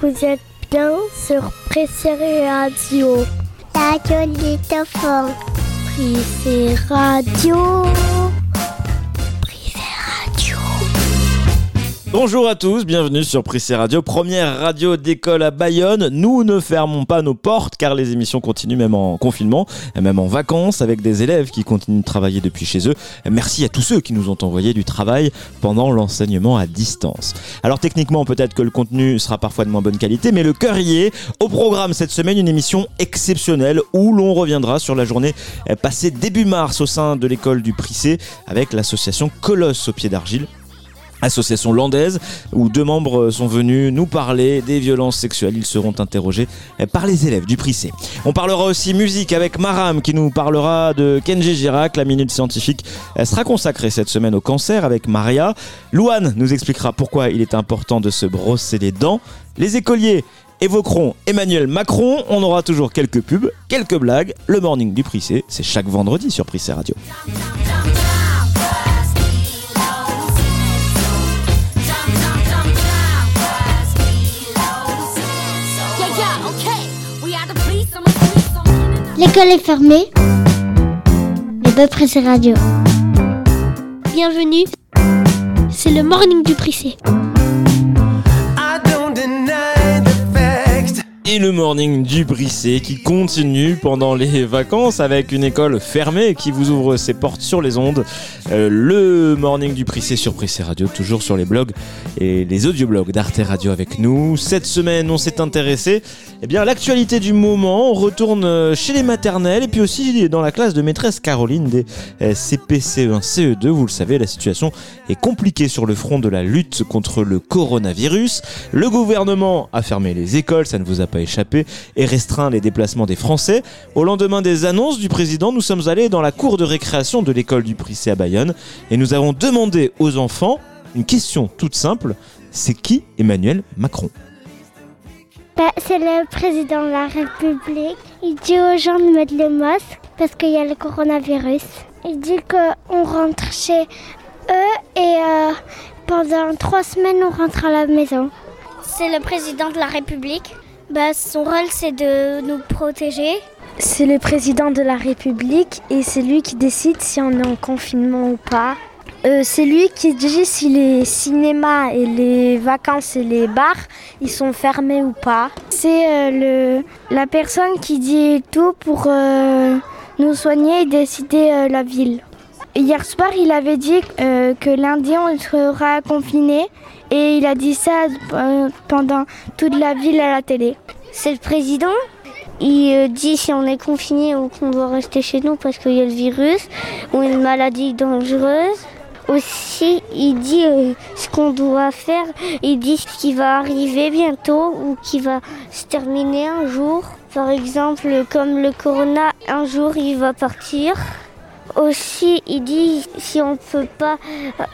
Vous êtes bien sur Pressé Radio. Radio Lutophone. Pressé Radio. Bonjour à tous, bienvenue sur Prissé Radio, première radio d'école à Bayonne. Nous ne fermons pas nos portes car les émissions continuent même en confinement, même en vacances avec des élèves qui continuent de travailler depuis chez eux. Merci à tous ceux qui nous ont envoyé du travail pendant l'enseignement à distance. Alors techniquement peut-être que le contenu sera parfois de moins bonne qualité mais le cœur y est. Au programme cette semaine une émission exceptionnelle où l'on reviendra sur la journée passée début mars au sein de l'école du Prissé avec l'association Colosse au pied d'argile association landaise où deux membres sont venus nous parler des violences sexuelles. Ils seront interrogés par les élèves du Prissé. On parlera aussi musique avec Maram qui nous parlera de Kenji Girac. La minute scientifique sera consacrée cette semaine au cancer avec Maria. Louane nous expliquera pourquoi il est important de se brosser les dents. Les écoliers évoqueront Emmanuel Macron. On aura toujours quelques pubs, quelques blagues. Le morning du Prissé, c'est chaque vendredi sur Prissé Radio. L'école est fermée. Mais pas Prissé Radio. Bienvenue. C'est le morning du Prissé. Et le morning du Brissé qui continue pendant les vacances avec une école fermée qui vous ouvre ses portes sur les ondes. Euh, le morning du Brissé sur Prissé Radio, toujours sur les blogs et les audioblogs d'Arte Radio avec nous. Cette semaine, on s'est intéressé eh bien, à l'actualité du moment. On retourne chez les maternelles et puis aussi dans la classe de maîtresse Caroline des CPCE1, CE2. Vous le savez, la situation est compliquée sur le front de la lutte contre le coronavirus. Le gouvernement a fermé les écoles, ça ne vous a pas échappé, et restreint les déplacements des Français. Au lendemain des annonces du président, nous sommes allés dans la cour de récréation de l'école du Prissé à Bayonne et nous avons demandé aux enfants une question toute simple c'est qui Emmanuel Macron? Bah, C'est le président de la République. Il dit aux gens de mettre le masque parce qu'il y a le coronavirus. Il dit qu'on rentre chez eux et euh, pendant trois semaines on rentre à la maison. C'est le président de la République. Bah, son rôle, c'est de nous protéger. C'est le président de la République et c'est lui qui décide si on est en confinement ou pas. Euh, c'est lui qui dit si les cinémas et les vacances et les bars ils sont fermés ou pas. C'est euh, le, la personne qui dit tout pour euh, nous soigner et décider euh, la ville. Hier soir, il avait dit euh, que lundi on sera confiné et il a dit ça euh, pendant toute la ville à la télé. C'est le président il euh, dit si on est confiné ou qu'on doit rester chez nous parce qu'il y a le virus ou une maladie dangereuse. Aussi, il dit euh, ce qu'on doit faire. Il dit ce qui va arriver bientôt ou qui va se terminer un jour. Par exemple, comme le corona, un jour il va partir. Aussi, il dit si on ne peut pas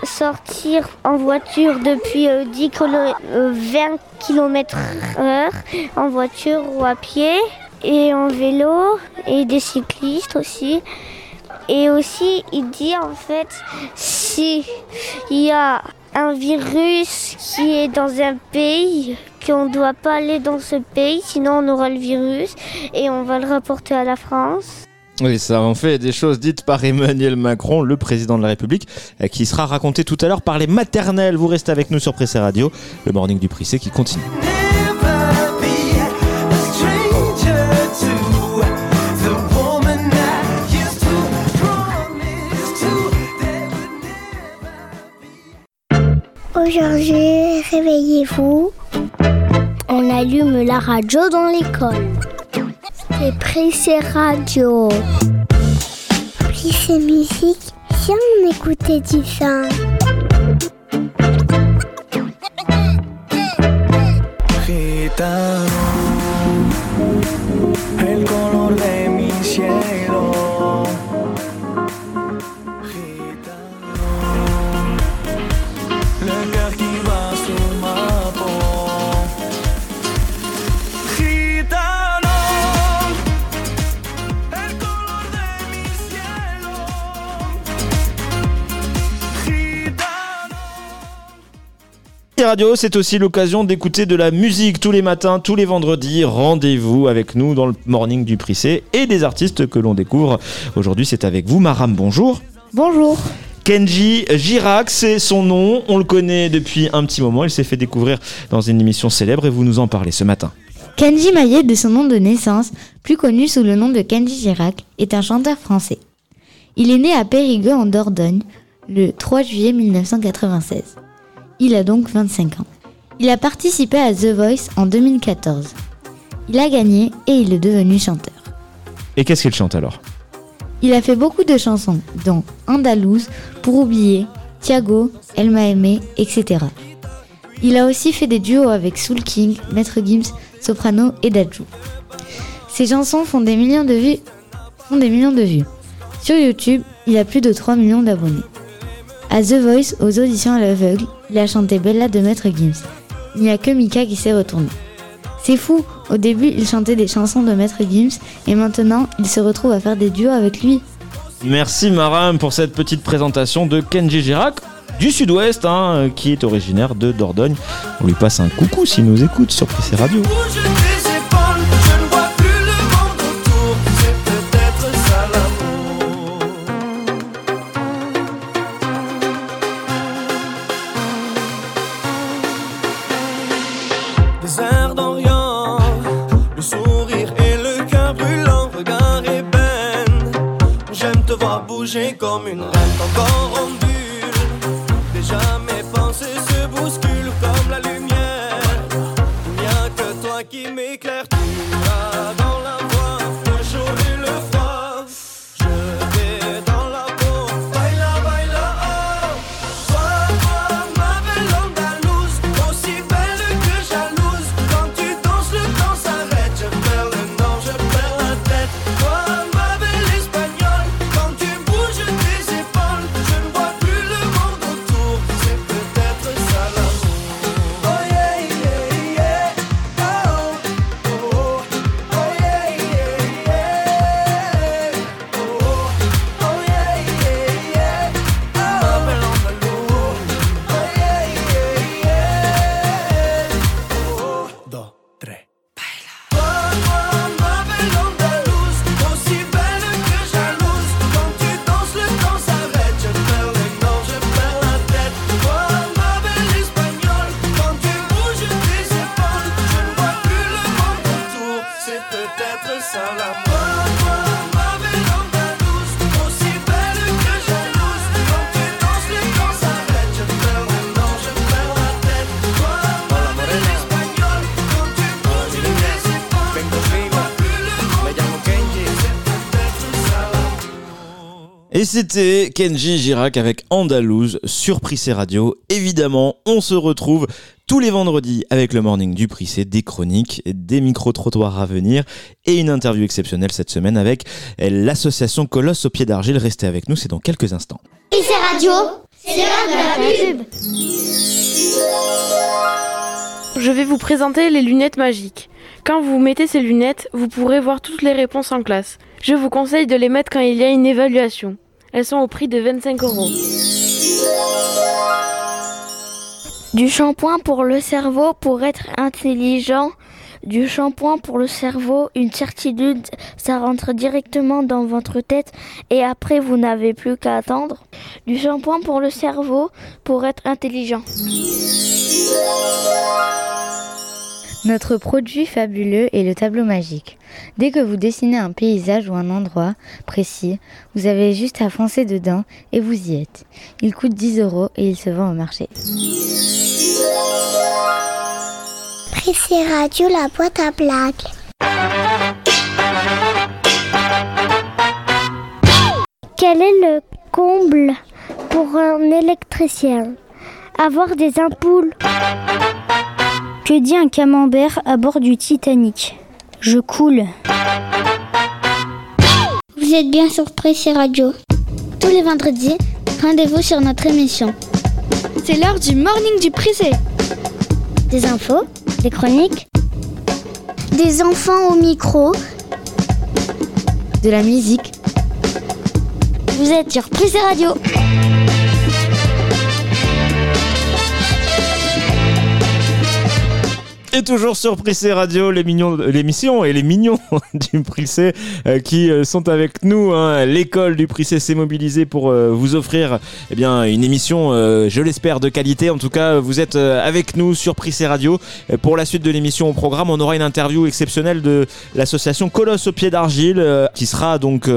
sortir en voiture depuis euh, 10 kilo- euh, 20 km heure, en voiture ou à pied, et en vélo, et des cyclistes aussi. Et aussi, il dit en fait, si il y a un virus qui est dans un pays, qu'on ne doit pas aller dans ce pays, sinon on aura le virus et on va le rapporter à la France. Oui, ça en fait des choses dites par Emmanuel Macron, le président de la République, euh, qui sera raconté tout à l'heure par les maternelles. Vous restez avec nous sur Pressé Radio, le morning du Prissé qui continue. Aujourd'hui, réveillez-vous. On allume la radio dans l'école. C'est Prissé Radio. Prissé Musique, si on écoutait du sang. Gitano, Radio, c'est aussi l'occasion d'écouter de la musique tous les matins, tous les vendredis. Rendez-vous avec nous dans le morning du Prissé et des artistes que l'on découvre. Aujourd'hui, c'est avec vous, Maram. Bonjour. Bonjour. Kenji Girac, c'est son nom. On le connaît depuis un petit moment. Il s'est fait découvrir dans une émission célèbre et vous nous en parlez ce matin. Kenji Maillet, de son nom de naissance, plus connu sous le nom de Kenji Girac, est un chanteur français. Il est né à Périgueux en Dordogne le 3 juillet 1996. Il a donc 25 ans. Il a participé à The Voice en 2014. Il a gagné et il est devenu chanteur. Et qu'est-ce qu'il chante alors? Il a fait beaucoup de chansons, dont Andalouse, Pour oublier, Thiago, Elle m'a aimé, etc. Il a aussi fait des duos avec Soul King, Maître Gims, Soprano et Dajou. Ses chansons font des millions de vues. Font des millions de vues. Sur YouTube, il a plus de 3 millions d'abonnés. À The Voice, aux auditions à l'aveugle, il a chanté Bella de Maître Gims. Il n'y a que Mika qui s'est retourné. C'est fou, au début il chantait des chansons de Maître Gims et maintenant il se retrouve à faire des duos avec lui. Merci Maram pour cette petite présentation de Kenji Girac du sud-ouest, hein, qui est originaire de Dordogne. On lui passe un coucou s'il nous écoute sur Prissé Radio. Bouger comme une Et c'était Kenji Girac avec Andalouse sur Prissé Radio. Évidemment, on se retrouve tous les vendredis avec le morning du Prissé, des chroniques, des micro-trottoirs à venir et une interview exceptionnelle cette semaine avec l'association Colosse au pied d'argile. Restez avec nous, c'est dans quelques instants. c'est radio, c'est l'heure de la pub. Je vais vous présenter les lunettes magiques. Quand vous mettez ces lunettes, vous pourrez voir toutes les réponses en classe. Je vous conseille de les mettre quand il y a une évaluation. Elles sont au prix de 25 euros. Du shampoing pour le cerveau pour être intelligent. Du shampoing pour le cerveau, une certitude, ça rentre directement dans votre tête et après vous n'avez plus qu'à attendre. Du shampoing pour le cerveau pour être intelligent. Notre produit fabuleux est le tableau magique. Dès que vous dessinez un paysage ou un endroit précis, vous avez juste à foncer dedans et vous y êtes. Il coûte 10 euros et il se vend au marché. Prissé Radio, la boîte à blagues. Quel est le comble pour un électricien? Avoir des ampoules. Que dit un camembert à bord du Titanic Je coule. Vous êtes bien sur Prissé Radio. Tous les vendredis, rendez-vous sur notre émission. C'est l'heure du morning du Prissé. Des infos, des chroniques, des enfants au micro. De la musique, Vous êtes sur Prissé Radio. Et toujours sur Prissé Radio, les mignons, l'émission et les mignons du Prissé euh, qui euh, sont avec nous. hein. L'école du Prissé s'est mobilisée pour euh, vous offrir eh bien, une émission, je l'espère, de qualité. En tout cas, vous êtes avec nous sur Prissé Radio. Pour la suite de l'émission au programme, on aura une interview exceptionnelle de l'association Colosse au pied d'argile qui sera donc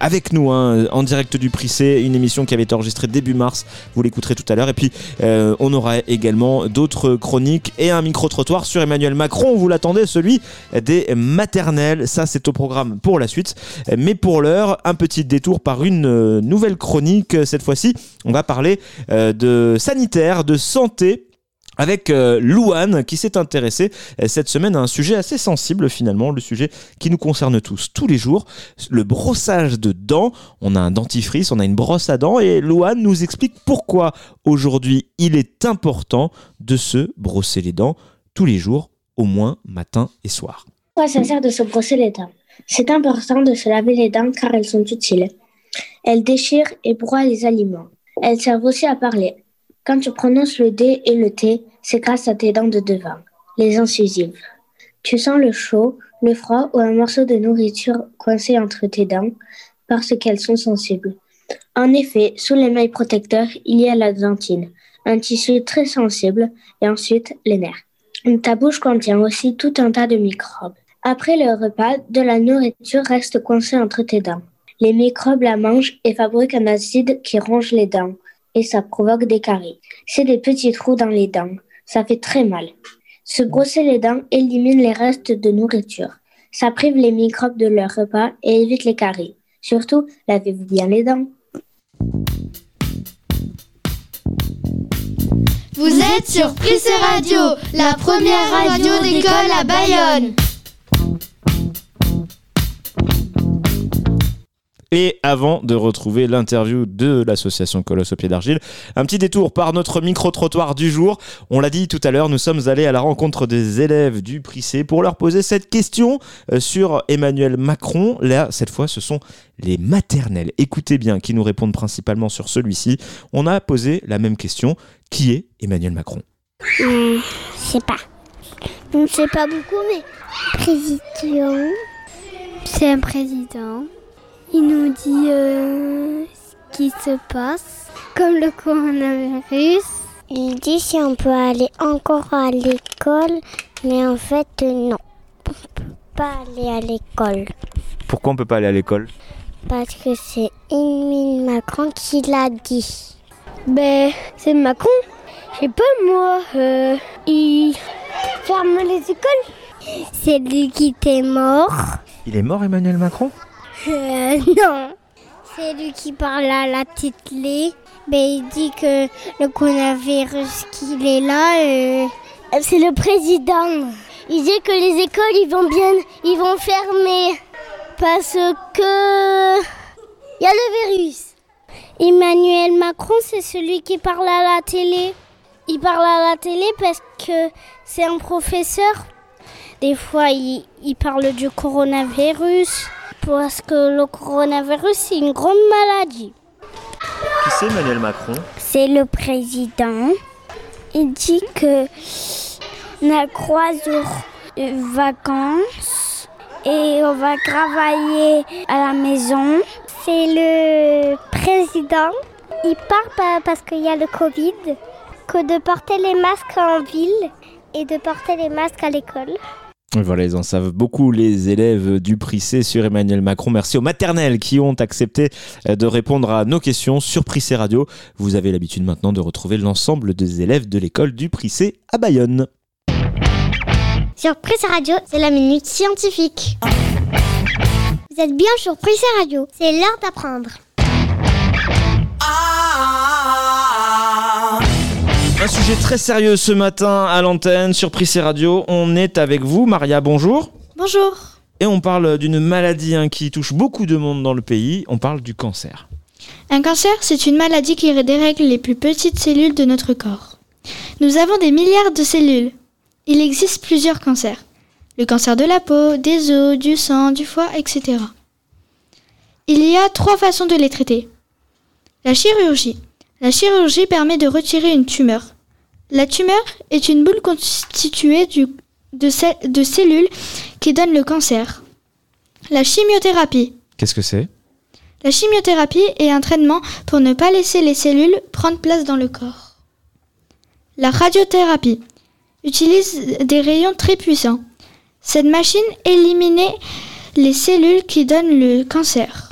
avec nous hein, en direct du Prissé. Une émission qui avait été enregistrée début mars. Vous l'écouterez tout à l'heure. Et puis, on aura également d'autres chroniques et un micro-trottoir sur Emmanuel Macron. Vous l'attendez, celui des maternelles. Ça, c'est au programme pour la suite. Mais pour l'heure, un petit détour par une euh, nouvelle chronique. Cette fois-ci, on va parler euh, de sanitaire, de santé avec euh, Louane qui s'est intéressée euh, cette semaine à un sujet assez sensible finalement, le sujet qui nous concerne tous, tous les jours, le brossage de dents. On a un dentifrice, on a une brosse à dents et Louane nous explique pourquoi aujourd'hui il est important de se brosser les dents tous les jours, au moins matin et soir. Pourquoi ça sert de se brosser les dents? C'est important de se laver les dents car elles sont utiles. Elles déchirent et broient les aliments. Elles servent aussi à parler. Quand tu prononces le D et le T, c'est grâce à tes dents de devant, les incisives. Tu sens le chaud, le froid ou un morceau de nourriture coincé entre tes dents parce qu'elles sont sensibles. En effet, sous l'émail protecteur, il y a la dentine, un tissu très sensible, et ensuite les nerfs. Ta bouche contient aussi tout un tas de microbes. Après le repas, de la nourriture reste coincée entre tes dents. Les microbes la mangent et fabriquent un acide qui ronge les dents et ça provoque des caries. C'est des petits trous dans les dents. Ça fait très mal. Se brosser les dents élimine les restes de nourriture. Ça prive les microbes de leur repas et évite les caries. Surtout, lavez-vous bien les dents. Vous êtes sur Prissé Radio, la première radio d'école à Bayonne. Et avant de retrouver l'interview de l'association Colosse au pied d'argile, un petit détour par notre micro-trottoir du jour. On l'a dit tout à l'heure, nous sommes allés à la rencontre des élèves du Prissé pour leur poser cette question euh, sur Emmanuel Macron. Là, cette fois, ce sont les maternelles. Écoutez bien, qui nous répondent principalement sur celui-ci. On a posé la même question. Qui est Emmanuel Macron? Je sais pas. Je ne sais pas beaucoup, mais. Président. C'est un président. Il nous dit euh, ce qui se passe, comme le coronavirus. Il dit si on peut aller encore à l'école, mais en fait, euh, non. On peut pas aller à l'école. Pourquoi on peut pas aller à l'école? Parce que c'est Emile Macron qui l'a dit. Ben, c'est Macron. Je sais pas moi. euh, il ferme les écoles. C'est lui qui était mort. Il est mort, Emmanuel Macron? Euh, non. C'est lui qui parle à la télé. Ben, il dit que le coronavirus qu'il est là, euh, c'est le président. Il dit que les écoles, ils vont bien, ils vont fermer parce que il y a le virus. Emmanuel Macron, c'est celui qui parle à la télé. Il parle à la télé parce que c'est un professeur. Des fois, il parle du coronavirus parce que le coronavirus, c'est une grande maladie. Qui c'est Emmanuel Macron C'est le président. Il dit que on a trois jours de vacances et on va travailler à la maison. C'est le président. Il part parce qu'il y a le Covid, que de porter les masques en ville et de porter les masques à l'école. Voilà, ils en savent beaucoup, les élèves du Prissé sur Emmanuel Macron. Merci aux maternelles qui ont accepté euh, de répondre à nos questions sur Prissé Radio. Vous avez l'habitude maintenant de retrouver l'ensemble des élèves de l'école du Prissé à Bayonne. Sur Prissé Radio, c'est la minute scientifique. Vous êtes bien sur Prissé Radio, c'est l'heure d'apprendre. Un sujet très sérieux ce matin à l'antenne sur Prissé Radio. On est avec vous, Maria, bonjour. Bonjour. Et on parle d'une maladie hein, qui touche beaucoup de monde dans le pays. On parle du cancer. Un cancer, c'est une maladie qui dérègle les plus petites cellules de notre corps. Nous avons des milliards de cellules. Il existe plusieurs cancers. Le cancer de la peau, des os, du sang, du foie, etc. Il y a trois façons de les traiter. La chirurgie. La chirurgie permet de retirer une tumeur. La tumeur est une boule constituée du- de, ce- de cellules qui donnent le cancer. La chimiothérapie. Qu'est-ce que c'est? La chimiothérapie est un traitement pour ne pas laisser les cellules prendre place dans le corps. La radiothérapie utilise des rayons très puissants. Cette machine éliminait les cellules qui donnent le cancer.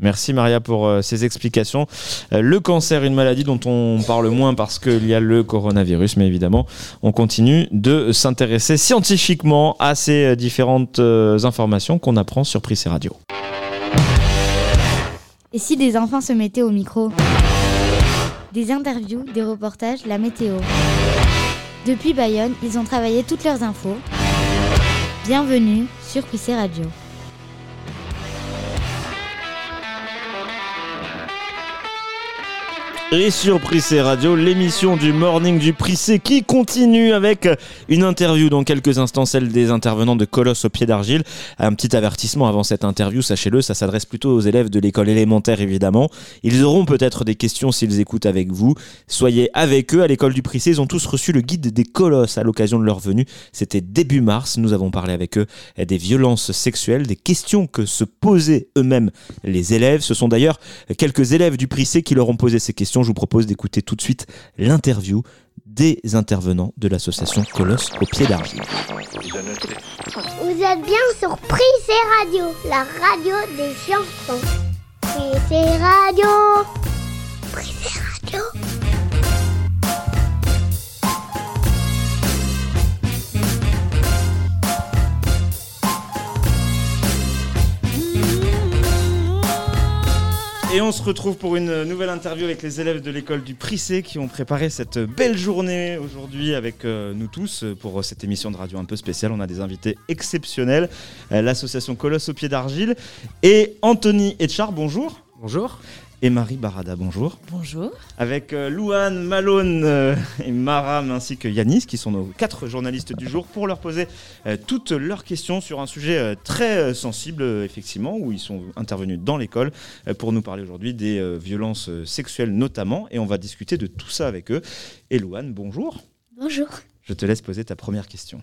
Merci Maria pour euh, ces explications. Euh, le cancer, une maladie dont on parle moins parce qu'il y a le coronavirus, mais évidemment, on continue de s'intéresser scientifiquement à ces euh, différentes informations qu'on apprend sur Prissé Radio. Et si des enfants se mettaient au micro? Des interviews, des reportages, la météo. Depuis Bayonne, ils ont travaillé toutes leurs infos. Bienvenue sur Prissé Radio. Et sur Prissé Radio, l'émission du Morning du Prissé qui continue avec une interview dans quelques instants, celle des intervenants de Colosse au pied d'argile. Un petit avertissement avant cette interview, sachez-le, ça s'adresse plutôt aux élèves de l'école élémentaire évidemment. Ils auront peut-être des questions s'ils écoutent avec vous. Soyez avec eux à l'école du Prissé, ils ont tous reçu le guide des Colosses à l'occasion de leur venue. C'était début mars, nous avons parlé avec eux des violences sexuelles, des questions que se posaient eux-mêmes les élèves. Ce sont d'ailleurs quelques élèves du Prissé qui leur ont posé ces questions. Je vous propose d'écouter tout de suite l'interview des intervenants de l'association Colosse au pied d'argile. Vous êtes bien sur Prissé Radio, la radio des chansons. Prissé Radio. Et on se retrouve pour une nouvelle interview avec les élèves de l'école du Prissé qui ont préparé cette belle journée aujourd'hui avec euh, nous tous pour cette émission de radio un peu spéciale. On a des invités exceptionnels, euh, l'association Colosse au pied d'argile et Anthony Etchard, bonjour. Bonjour. Et Marie Barada, bonjour. Bonjour. Avec euh, Louane, Malone euh, et Maram ainsi que Yanis qui sont nos quatre journalistes du jour pour leur poser euh, toutes leurs questions sur un sujet euh, très euh, sensible euh, effectivement où ils sont intervenus dans l'école euh, pour nous parler aujourd'hui des euh, violences euh, sexuelles notamment et on va discuter de tout ça avec eux. Et Louane, bonjour. Bonjour. Je te laisse poser ta première question.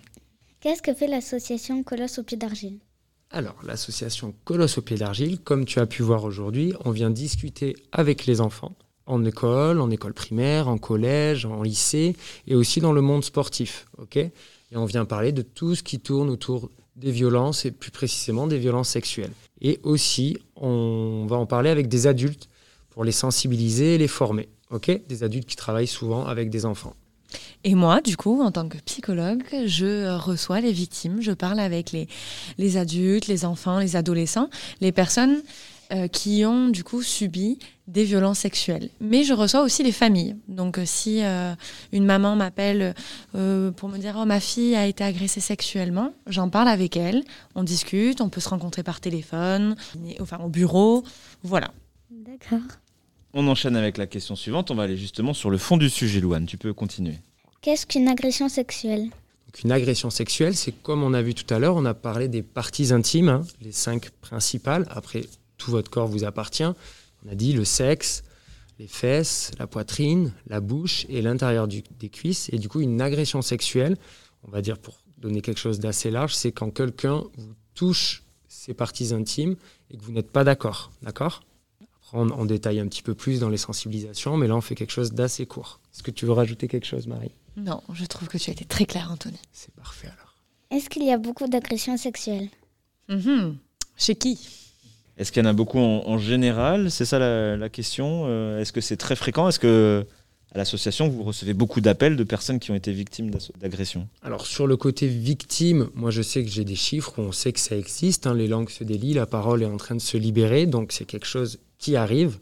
Qu'est-ce que fait l'association Colosse au pied d'argile? Alors, l'association Colosse au pied d'argile, comme tu as pu voir aujourd'hui, on vient discuter avec les enfants en école, en école primaire, en collège, en lycée et aussi dans le monde sportif. et on vient parler de tout ce qui tourne autour des violences et plus précisément des violences sexuelles. Et aussi, on va en parler avec des adultes pour les sensibiliser et les former. des adultes qui travaillent souvent avec des enfants. Et moi, du coup, en tant que psychologue, je reçois les victimes, je parle avec les, les adultes, les enfants, les adolescents, les personnes euh, qui ont du coup subi des violences sexuelles. Mais je reçois aussi les familles. Donc euh, si euh, une maman m'appelle euh, pour me dire oh ma fille a été agressée sexuellement, j'en parle avec elle, on discute, on peut se rencontrer par téléphone, enfin au bureau, voilà. D'accord. On enchaîne avec la question suivante. On va aller justement sur le fond du sujet, Louane. Tu peux continuer. Qu'est-ce qu'une agression sexuelle? Une agression sexuelle, c'est comme on a vu tout à l'heure, on a parlé des parties intimes, hein, les cinq principales. Après, tout votre corps vous appartient. On a dit le sexe, les fesses, la poitrine, la bouche et l'intérieur des cuisses. Et du coup, une agression sexuelle, on va dire pour donner quelque chose d'assez large, c'est quand quelqu'un vous touche ces parties intimes et que vous n'êtes pas d'accord. D'accord? On, on détaille un petit peu plus dans les sensibilisations, mais là, on fait quelque chose d'assez court. Est-ce que tu veux rajouter quelque chose, Marie? Non, je trouve que tu as été très clair, Anthony. C'est parfait alors. Est-ce qu'il y a beaucoup d'agressions sexuelles? Mhm. Chez qui? Est-ce qu'il y en a beaucoup en, en général? C'est ça la, la question. Euh, Est-ce que c'est très fréquent? Est-ce que à l'association vous recevez beaucoup d'appels de personnes qui ont été victimes d'agressions? Alors sur le côté victime, moi je sais que j'ai des chiffres, on sait que ça existe, hein, les langues se délient, la parole est en train de se libérer, donc c'est quelque chose qui arrive.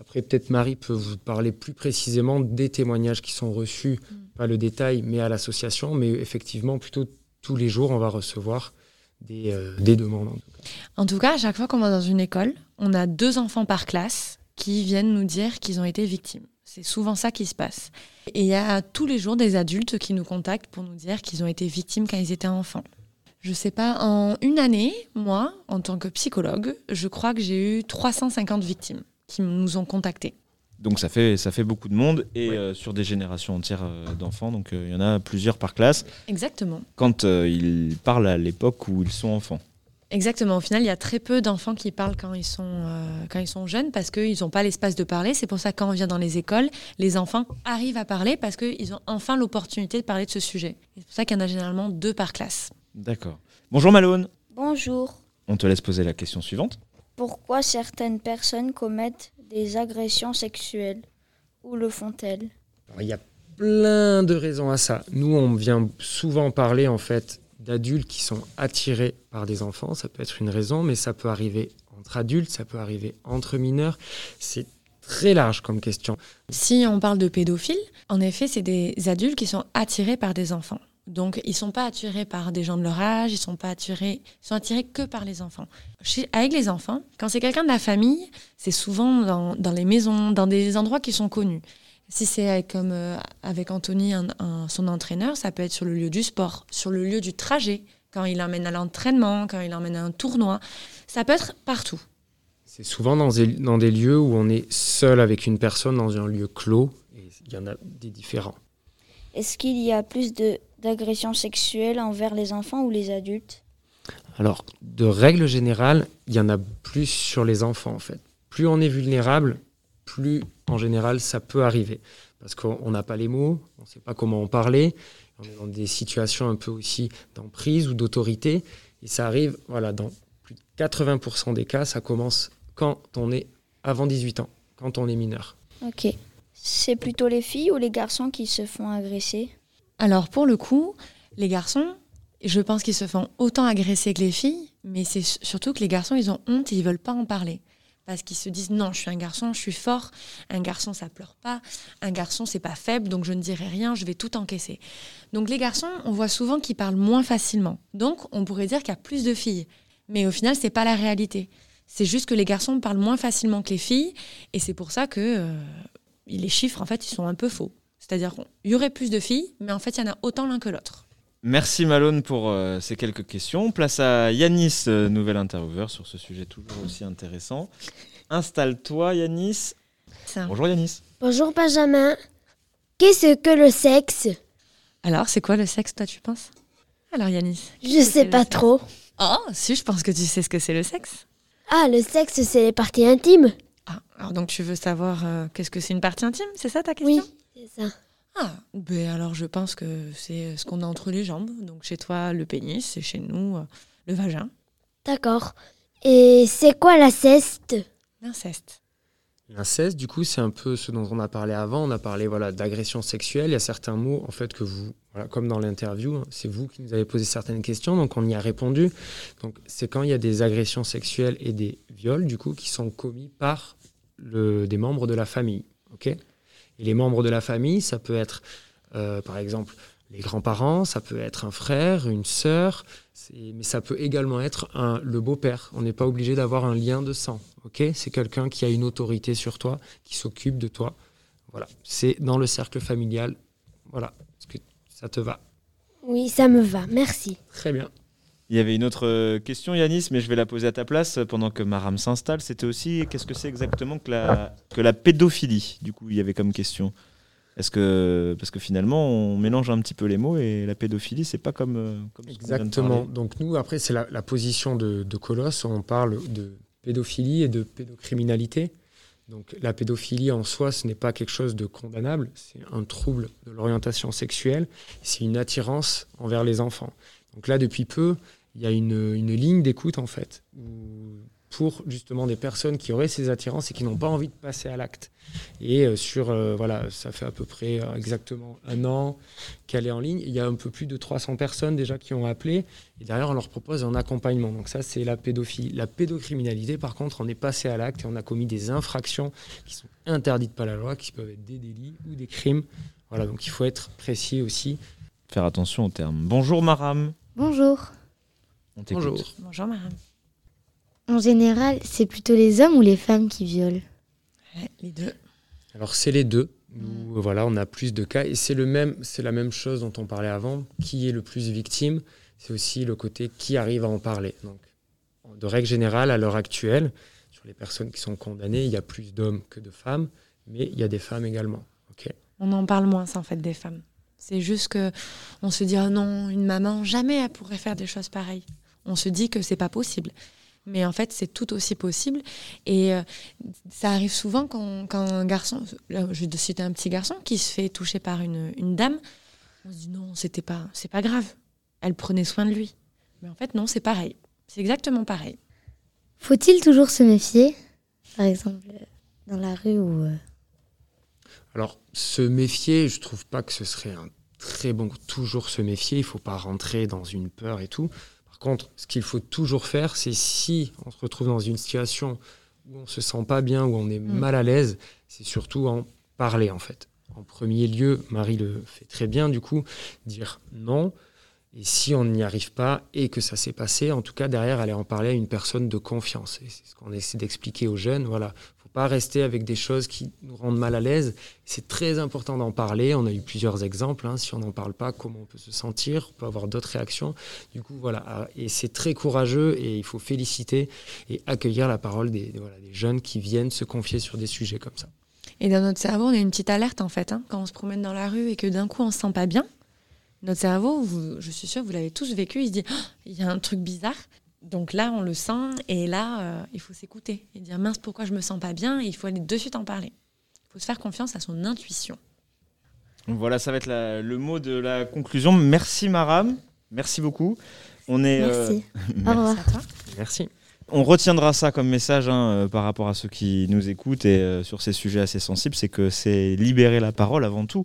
Après peut-être Marie peut vous parler plus précisément des témoignages qui sont reçus, pas le détail, mais à l'association, mais effectivement plutôt tous les jours on va recevoir des, euh, des demandes. en tout cas. En tout cas, à chaque fois qu'on va dans une école, on a deux enfants par classe qui viennent nous dire qu'ils ont été victimes. C'est souvent ça qui se passe. Et il y a tous les jours des adultes qui nous contactent pour nous dire qu'ils ont été victimes quand ils étaient enfants. Je sais pas, en une année, moi, en tant que psychologue, je crois que j'ai eu 350 victimes qui nous ont contactés. Donc ça fait, ça fait beaucoup de monde et euh, sur des générations entières euh, d'enfants. Donc euh, il y en a plusieurs par classe. Exactement. Quand ils parlent à l'époque où ils sont enfants. Exactement. Au final, il y a très peu d'enfants qui parlent quand ils sont, euh, quand ils sont jeunes parce qu'ils n'ont pas l'espace de parler. C'est pour ça que quand on vient dans les écoles, les enfants arrivent à parler parce qu'ils ont enfin l'opportunité de parler de ce sujet. C'est pour ça qu'il y en a généralement deux par classe. D'accord. Bonjour Malone. Bonjour. On te laisse poser la question suivante. Pourquoi certaines personnes commettent des agressions sexuelles Où le font-elles? Il y a plein de raisons à ça. Nous, on vient souvent parler en fait d'adultes qui sont attirés par des enfants. Ça peut être une raison, mais ça peut arriver entre adultes, ça peut arriver entre mineurs. C'est très large comme question. Si on parle de pédophiles, en effet, c'est des adultes qui sont attirés par des enfants. Donc, ils sont pas attirés par des gens de leur âge, ils sont pas attirés, ils sont attirés que par les enfants. Chez- avec les enfants, quand c'est quelqu'un de la famille, c'est souvent dans, dans les maisons, dans des endroits qui sont connus. Si c'est avec, comme euh, avec Anthony, un- un- son entraîneur, ça peut être sur le lieu du sport, sur le lieu du trajet, quand il emmène à l'entraînement, quand il emmène à un tournoi. Ça peut être partout. C'est souvent dans des, dans des lieux où on est seul avec une personne dans un lieu clos. Et il y en a des différents. Est-ce qu'il y a plus de- d'agressions sexuelles envers les enfants ou les adultes? Alors, de règle générale, il y en a plus sur les enfants en fait. Plus on est vulnérable, plus en général ça peut arriver. Parce qu'on on n'a pas les mots, on ne sait pas comment en parler, on est dans des situations un peu aussi d'emprise ou d'autorité. Et ça arrive, voilà, dans plus de 80% des cas, ça commence quand on est avant 18 ans, quand on est mineur. Ok. C'est plutôt les filles ou les garçons qui se font agresser? Alors pour le coup, les garçons, je pense qu'ils se font autant agresser que les filles, mais c'est surtout que les garçons, ils ont honte et ils veulent pas en parler. Parce qu'ils se disent non, je suis un garçon, je suis fort. Un garçon, ça pleure pas. Un garçon, c'est pas faible, donc je ne dirai rien, je vais tout encaisser. Donc les garçons, on voit souvent qu'ils parlent moins facilement. Donc on pourrait dire qu'il y a plus de filles. Mais au final, c'est pas la réalité. C'est juste que les garçons parlent moins facilement que les filles, et c'est pour ça que euh, les chiffres, en fait, ils sont un peu faux. C'est-à-dire qu'il y aurait plus de filles, mais en fait, il y en a autant l'un que l'autre. Merci Malone pour euh, ces quelques questions. Place à Yanis, euh, nouvel intervieweur sur ce sujet toujours aussi intéressant. Installe-toi Yanis. Bonjour Yanis. Bonjour Benjamin. Qu'est-ce que le sexe? Alors, c'est quoi le sexe, toi, tu penses? Alors, Yanis Je sais pas trop. Oh, si, je pense que tu sais ce que c'est le sexe. Ah, le sexe, c'est les parties intimes Ah, alors donc tu veux savoir euh, qu'est-ce que c'est une partie intime? C'est ça ta question? Oui, c'est ça. Ah, ben alors je pense que c'est ce qu'on a entre les jambes. Donc chez toi, le pénis, et chez nous, euh, le vagin. D'accord. Et c'est quoi la ceste L'inceste. L'inceste, du coup, c'est un peu ce dont on a parlé avant. On a parlé voilà, d'agression sexuelle. Il y a certains mots, en fait, que vous, voilà, comme dans l'interview, hein, c'est vous qui nous avez posé certaines questions, donc on y a répondu. Donc, c'est quand il y a des agressions sexuelles et des viols, du coup, qui sont commis par le, des membres de la famille. ok? Et les membres de la famille, ça peut être, euh, par exemple, les grands-parents, ça peut être un frère, une sœur, mais ça peut également être un, le beau-père. On n'est pas obligé d'avoir un lien de sang. ok? C'est quelqu'un qui a une autorité sur toi, qui s'occupe de toi. Voilà, c'est dans le cercle familial. Voilà, est-ce que ça te va? Oui, ça me va, merci. Très bien. Il y avait une autre euh, question Yanis, mais je vais la poser à ta place euh, pendant que Maram s'installe. C'était aussi qu'est-ce que c'est exactement que la, que la pédophilie Du coup, il y avait comme question. Est-ce que parce que finalement on mélange un petit peu les mots et la pédophilie c'est pas comme, euh, comme Exactement. Donc nous, après, c'est la, la position de, de Colosse. On parle de pédophilie et de pédocriminalité. Donc la pédophilie en soi, ce n'est pas quelque chose de condamnable. C'est un trouble de l'orientation sexuelle. C'est une attirance envers les enfants. Donc là, depuis peu, il y a une, une ligne d'écoute, en fait, où- pour justement des personnes qui auraient ces attirances et qui n'ont pas envie de passer à l'acte. Et euh, sur, euh, voilà, ça fait à peu près euh, exactement un an qu'elle est en ligne. Il y a un peu plus de 300 personnes déjà qui ont appelé. Et derrière, on leur propose un accompagnement. Donc ça, c'est la pédophilie. La pédocriminalité, par contre, on est passé à l'acte et on a commis des infractions qui sont interdites par la loi, qui peuvent être des délits ou des crimes. Voilà, donc il faut être précis aussi. Faire attention aux termes. Bonjour Maram. Bonjour. On. Bonjour. Bonjour, Maram. En général, c'est plutôt les hommes ou les femmes qui violent? Les deux. Alors c'est les deux. Nous, euh, voilà, on a plus de cas et c'est le même, c'est la même chose dont on parlait avant. Qui est le plus victime? C'est aussi le côté qui arrive à en parler. Donc, de règle générale, à l'heure actuelle, sur les personnes qui sont condamnées, il y a plus d'hommes que de femmes, mais il y a des femmes également. ok On en parle moins, ça, en fait, des femmes. C'est juste que on se dit ah non, une maman jamais elle pourrait faire des choses pareilles. On se dit que c'est pas possible. Mais en fait, c'est tout aussi possible. Et euh, ça arrive souvent quand, quand un garçon, là, je vais citer un petit garçon qui se fait toucher par une, une dame. On se dit non, c'était pas, c'est pas grave. Elle prenait soin de lui. Mais en fait, non, c'est pareil. C'est exactement pareil. Faut-il toujours se méfier Par exemple, dans la rue ou. euh, Alors, se méfier, je trouve pas que ce serait un très bon. Toujours se méfier, il faut pas rentrer dans une peur et tout. Par contre, ce qu'il faut toujours faire, c'est si on se retrouve dans une situation où on se sent pas bien, où on est Mm. mal à l'aise, c'est surtout en parler en fait. En premier lieu, Marie le fait très bien du coup, dire non. Et si on n'y arrive pas et que ça s'est passé, en tout cas derrière, aller en parler à une personne de confiance. C'est ce qu'on essaie d'expliquer aux jeunes. Voilà, faut pas rester avec des choses qui nous rendent mal à l'aise. C'est très important d'en parler. On a eu plusieurs exemples. hein. Si on n'en parle pas, comment on peut se sentir? On peut avoir d'autres réactions. Du coup, voilà. Ah, Et c'est très courageux et il faut féliciter et accueillir la parole des jeunes qui viennent se confier sur des sujets comme ça. Et dans notre cerveau, on a une petite alerte en fait. hein. Quand on se promène dans la rue et que d'un coup on se sent pas bien, notre cerveau, vous- je suis sûre, vous l'avez tous vécu, il se dit Ah, il y a un truc bizarre. Donc là, on le sent et là, euh, il faut s'écouter et dire mince, pourquoi je me sens pas bien? Et il faut aller de suite en parler. Il faut se faire confiance à son intuition. Donc Voilà, ça va être la- le mot de la conclusion. Merci Maram, merci beaucoup. On est. euh, Merci. Au merci. revoir. Merci. On retiendra ça comme message hein, euh, par rapport à ceux qui nous écoutent et euh, sur ces sujets assez sensibles, c'est que c'est libérer la parole avant tout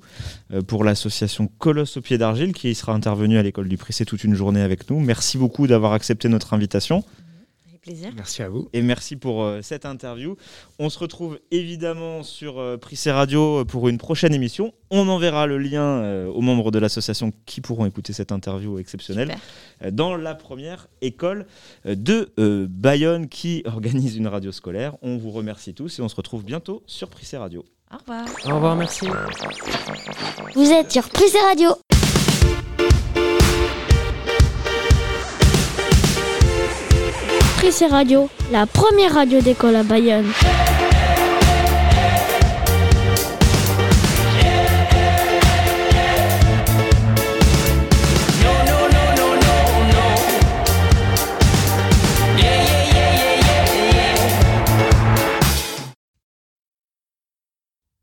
euh, pour l'association Colosse au pied d'argile qui sera intervenue à l'école du Prissé toute une journée avec nous. Merci beaucoup d'avoir accepté notre invitation. Plaisir. Merci à vous. Et merci pour euh, cette interview. On se retrouve évidemment sur euh, Prissé Radio euh, pour une prochaine émission. On enverra le lien euh, aux membres de l'association qui pourront écouter cette interview exceptionnelle dans la première école de euh, Bayonne qui organise une radio scolaire. On vous remercie tous et on se retrouve bientôt sur Prissé Radio. Au revoir. Au revoir, merci. Vous êtes sur Prissé Radio. Prissé Radio, la première radio d'école à Bayonne.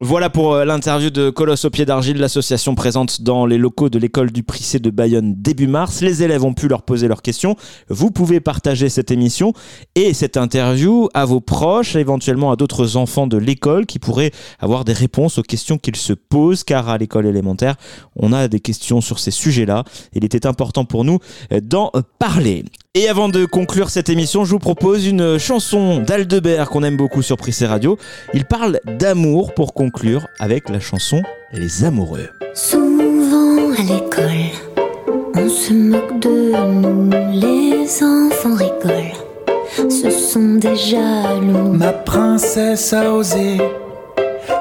Voilà pour euh, l'interview de Colosse au pied d'argile, l'association présente dans les locaux de l'école du Prissé de Bayonne début mars. Les élèves ont pu leur poser leurs questions. Vous pouvez partager cette émission et cette interview à vos proches, éventuellement à d'autres enfants de l'école qui pourraient avoir des réponses aux questions qu'ils se posent, car à l'école élémentaire, on a des questions sur ces sujets-là. Il était important pour nous euh, d'en parler. Et avant de conclure cette émission, je vous propose une chanson d'Aldebert qu'on aime beaucoup sur Prissé Radio. Il parle d'amour pour conclure avec la chanson Les Amoureux. Souvent à l'école, on se moque de nous, les enfants rigolent. Ce sont des jaloux. Ma princesse a osé,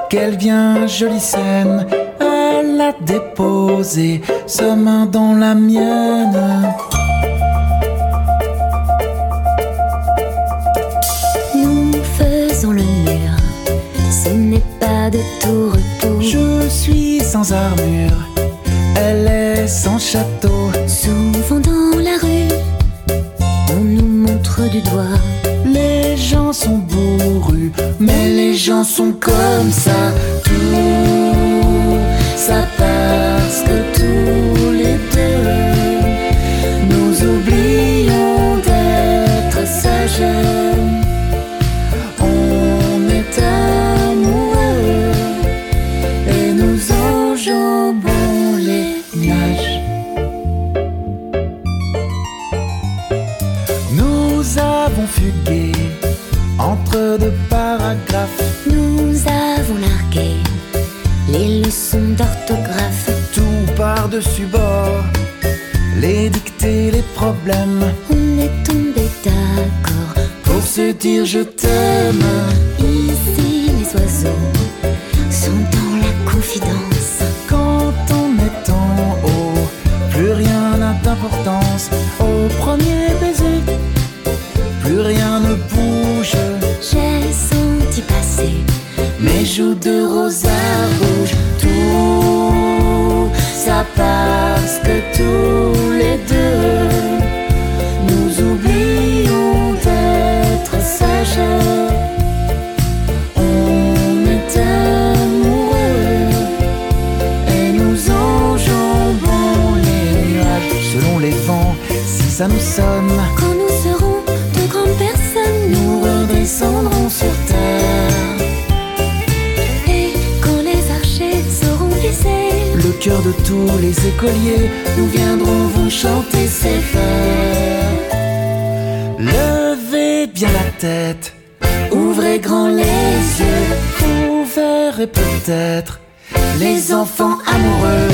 qu'elle vient jolie scène, elle a déposé sa main dans la mienne. Pas de tout repos. Je suis sans armure, elle est sans château. Souvent dans la rue, on nous montre du doigt. Les gens sont bourrus, mais les gens sont comme ça. Tout ça parce que On est tombé d'accord Pour se dire je t'aime. Nous Quand nous serons de grandes personnes, nous redescendrons sur terre. Et quand les archers seront blessés, le cœur de tous les écoliers, nous viendrons vous chanter ces vers. levez bien la tête, Ouvrez grand les yeux, vous verrez peut-être les enfants amoureux,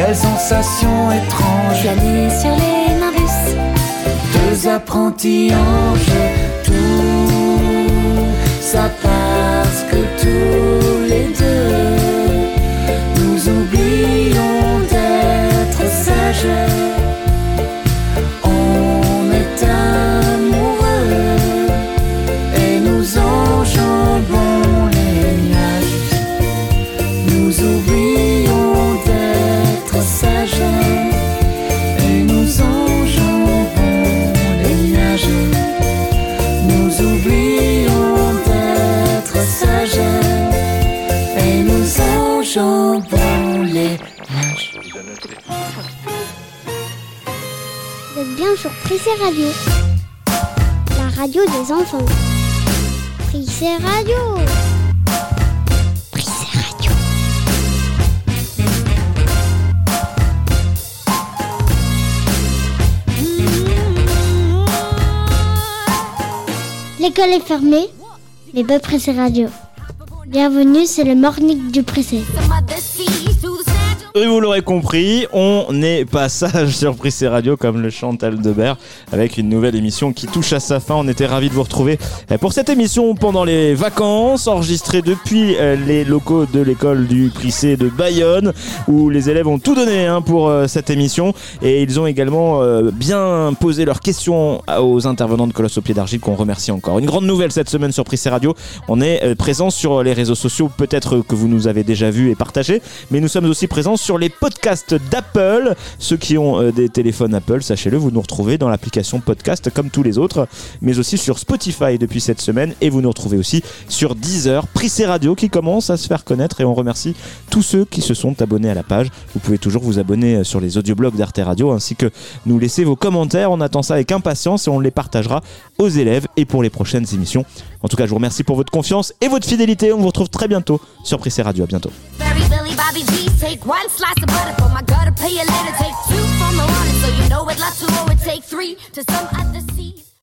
quelle sensation étrange. planer sur les nimbus. Deux apprentis anges, Tout ça parce que tous les deux nous oublions d'être sages. Radio, la radio des enfants. Prissé Radio. Prissé Radio. L'école est fermée, mais pas Prissé Radio. Bienvenue, c'est le morning du Prissé. Et vous l'aurez compris, on est pas sage sur Prissé Radio comme le chante Aldebert avec une nouvelle émission qui touche à sa fin. On était ravis de vous retrouver pour cette émission pendant les vacances, enregistrée depuis euh, les locaux de l'école du Prissé de Bayonne où les élèves ont tout donné hein, pour euh, cette émission et ils ont également euh, bien posé leurs questions aux intervenants de Colosse au pied d'argile qu'on remercie encore. Une grande nouvelle cette semaine sur Prissé Radio, on est présent sur les réseaux sociaux, peut-être que vous nous avez déjà vus et partagés, mais nous sommes aussi présents sur les podcasts d'Apple. Ceux qui ont euh, des téléphones Apple, sachez-le, vous nous retrouvez dans l'application podcast comme tous les autres, mais aussi sur Spotify depuis cette semaine et vous nous retrouvez aussi sur Deezer, Prissé Radio qui commence à se faire connaître et on remercie tous ceux qui se sont abonnés à la page. Vous pouvez toujours vous abonner euh, sur les audioblogs d'Arte Radio ainsi que nous laisser vos commentaires. On attend ça avec impatience et on les partagera aux élèves et pour les prochaines émissions. En tout cas, je vous remercie pour votre confiance et votre fidélité. On vous retrouve très bientôt sur Prissé Radio. À bientôt.